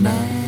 나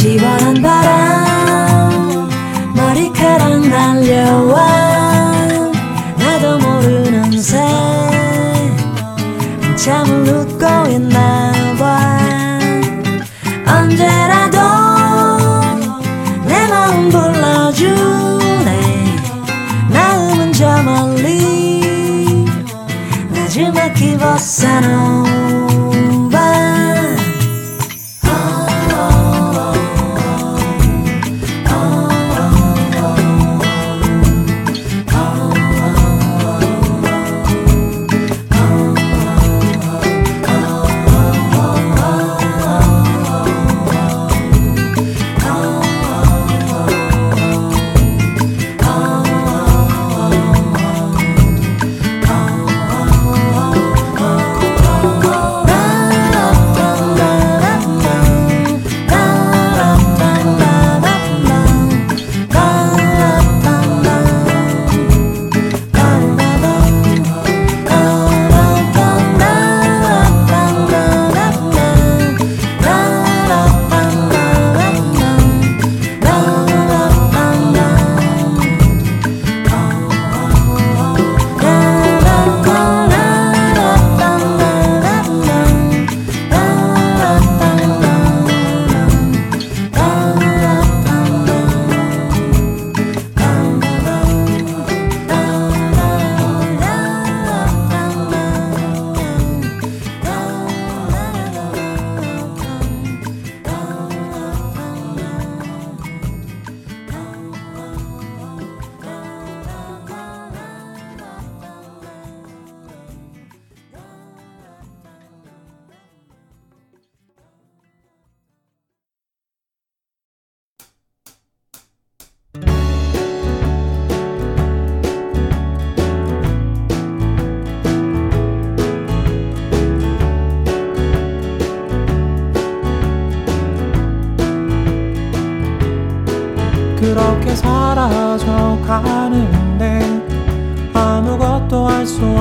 시원한 바람 머리카락 날려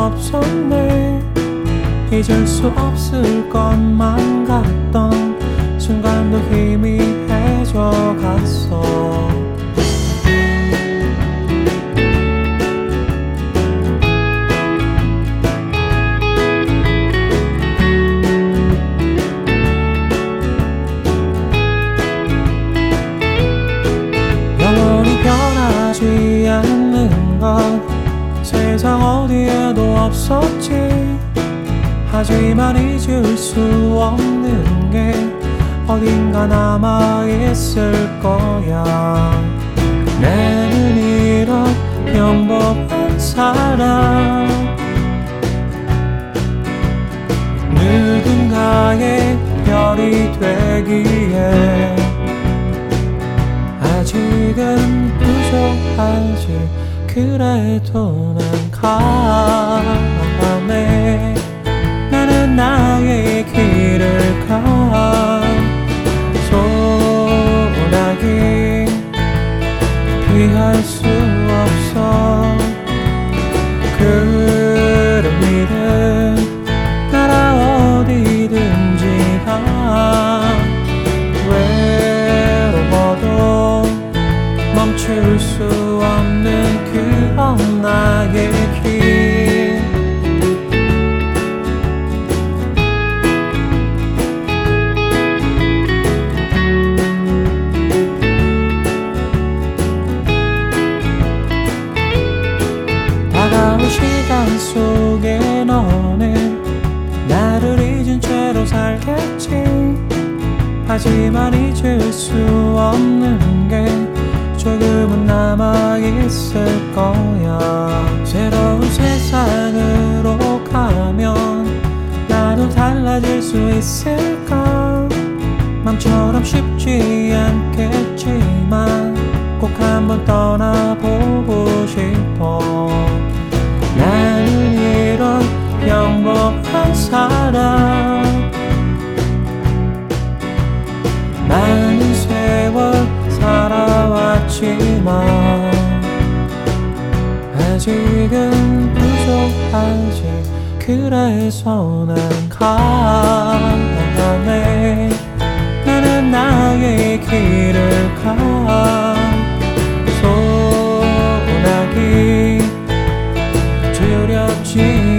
없었네. 잊을 수 없을 것만 같아. 두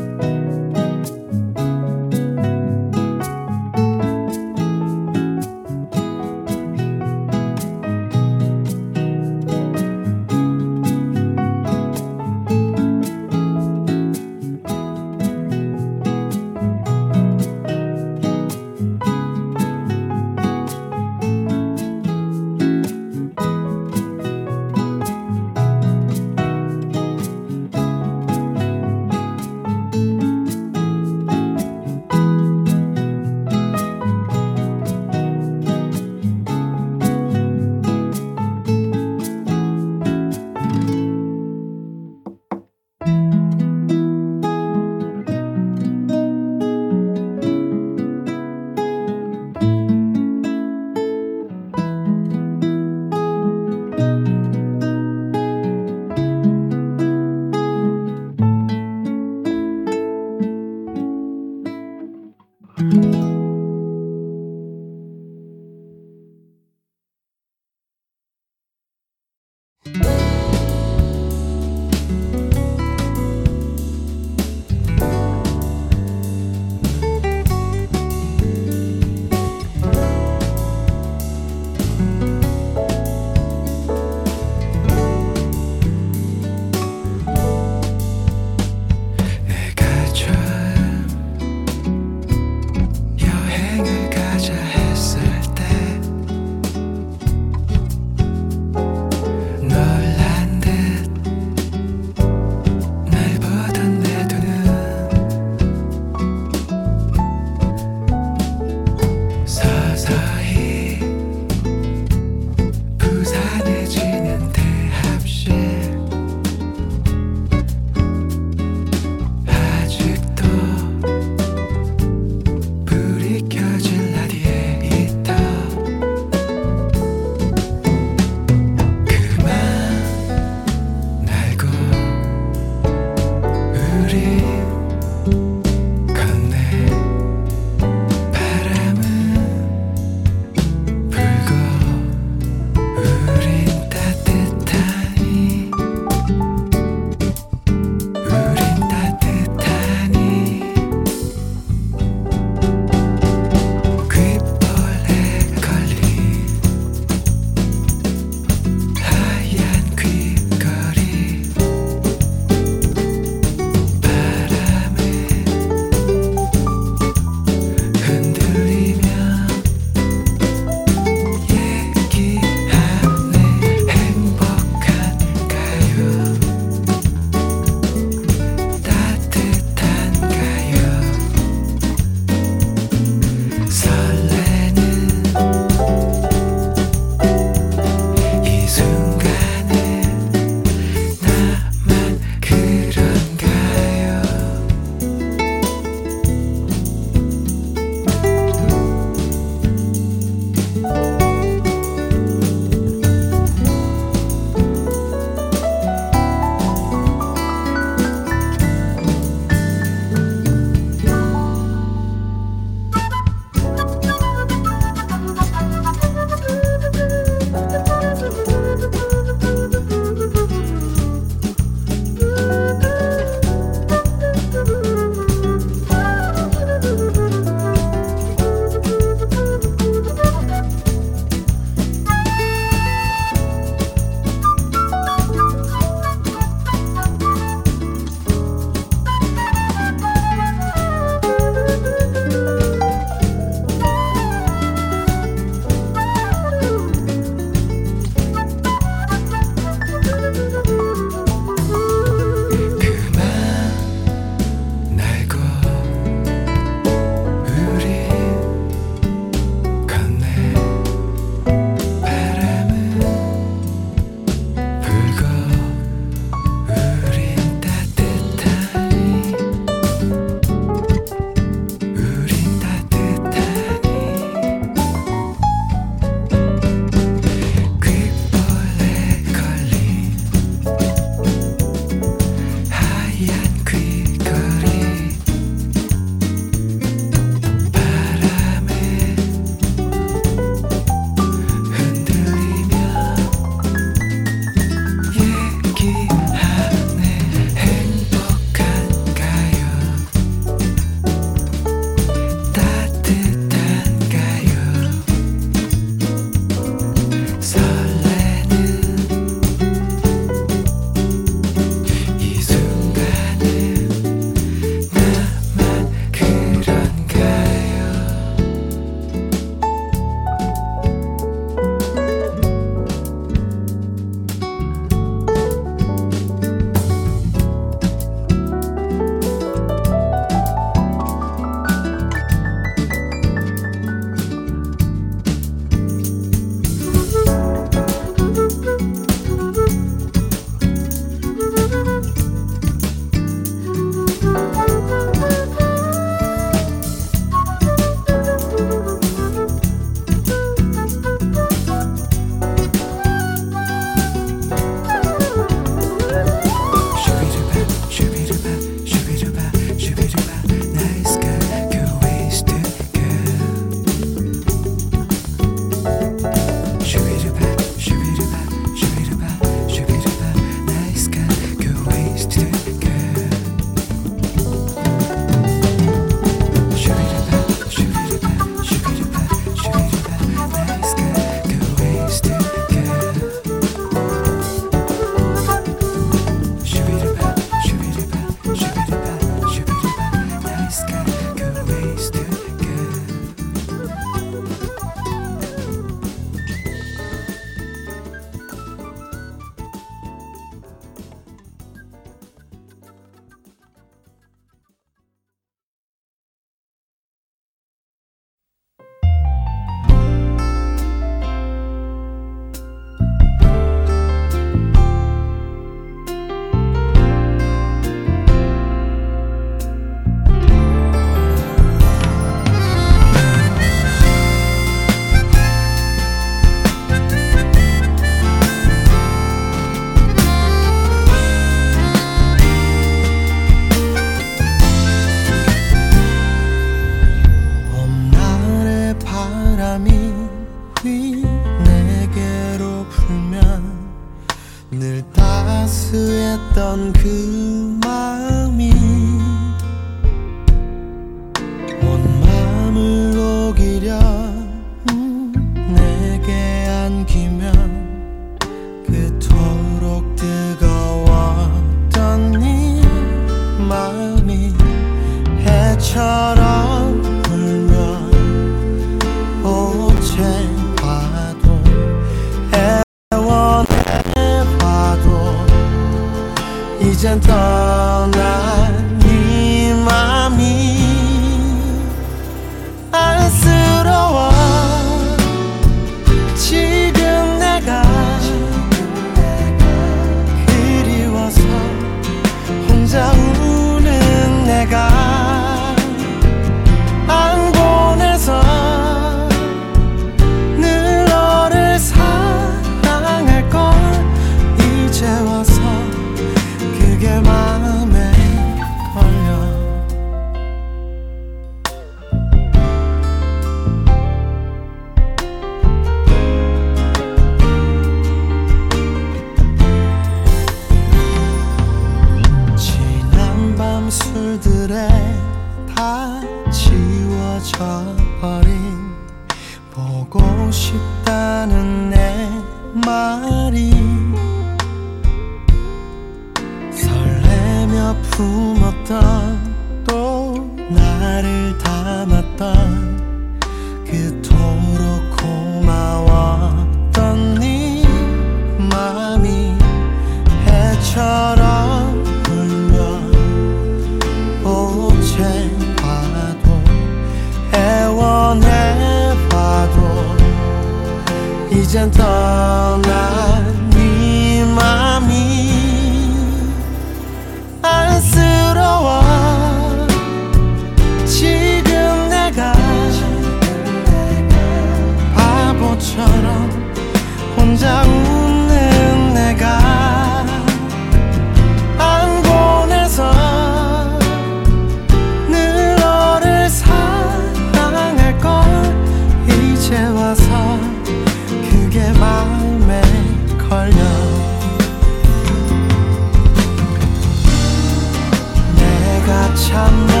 长路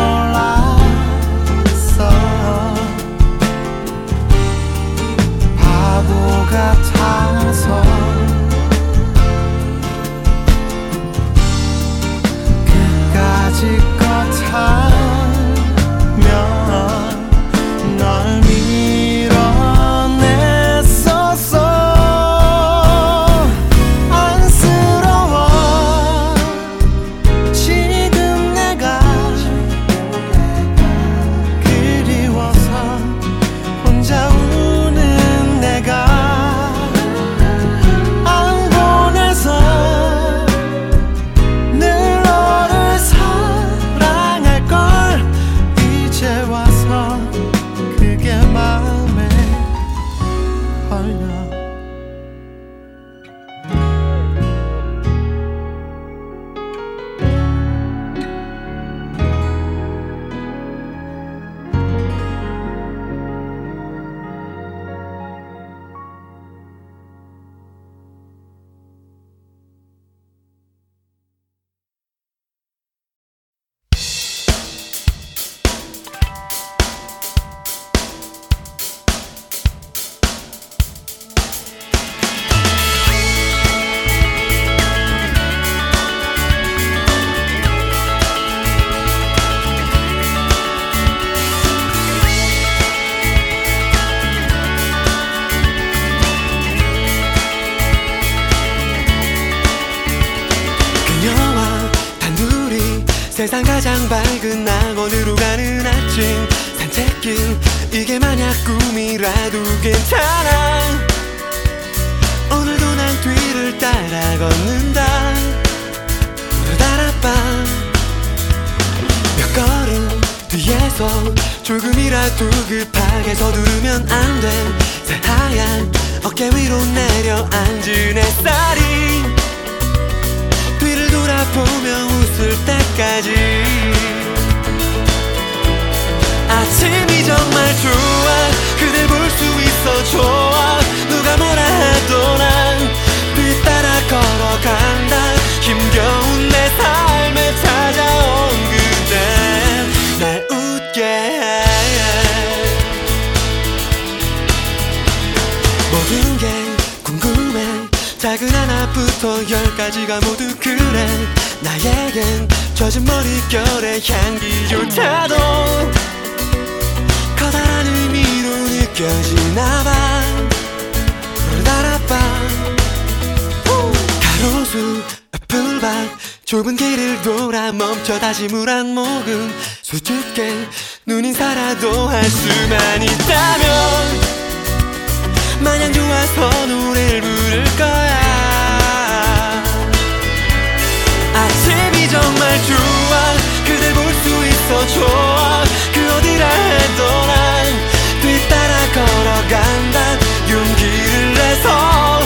세상 가장 밝은 낙원으로 가는 아침. 산책길 이게 만약 꿈이라도 괜찮아. 오늘도 난 뒤를 따라 걷는다. 오르다라밤 몇 걸음 뒤에서 조금이라도 급하게 서두르면 안 돼. 새하얀 어깨 위로 내려앉은 햇살이 보며 웃을 때까지. 아침이 정말 좋아. 그댈 볼 수 있어 좋아. 누가 뭐라 해도 난 뒤따라 걸어간다. 힘겨운 내 삶에 찾아온 그대 날 웃게 해. 모든 게 작은 하나부터 열까지가 모두 그래. 나에겐 젖은 머릿결의 향기조차도. 커다란 의미로 느껴지나봐. 라라빠 가로수 풀밭. 좁은 길을 돌아 멈춰 다시 물 한 모금. 수줍게 눈인사라도 할 수만 있다면 마냥 좋아서 노래를 부를 거야. 정말 좋아 그대 볼 수 있어 좋아. 그 어디라 해도 난 뒤따라 걸어간다. 용기를 내서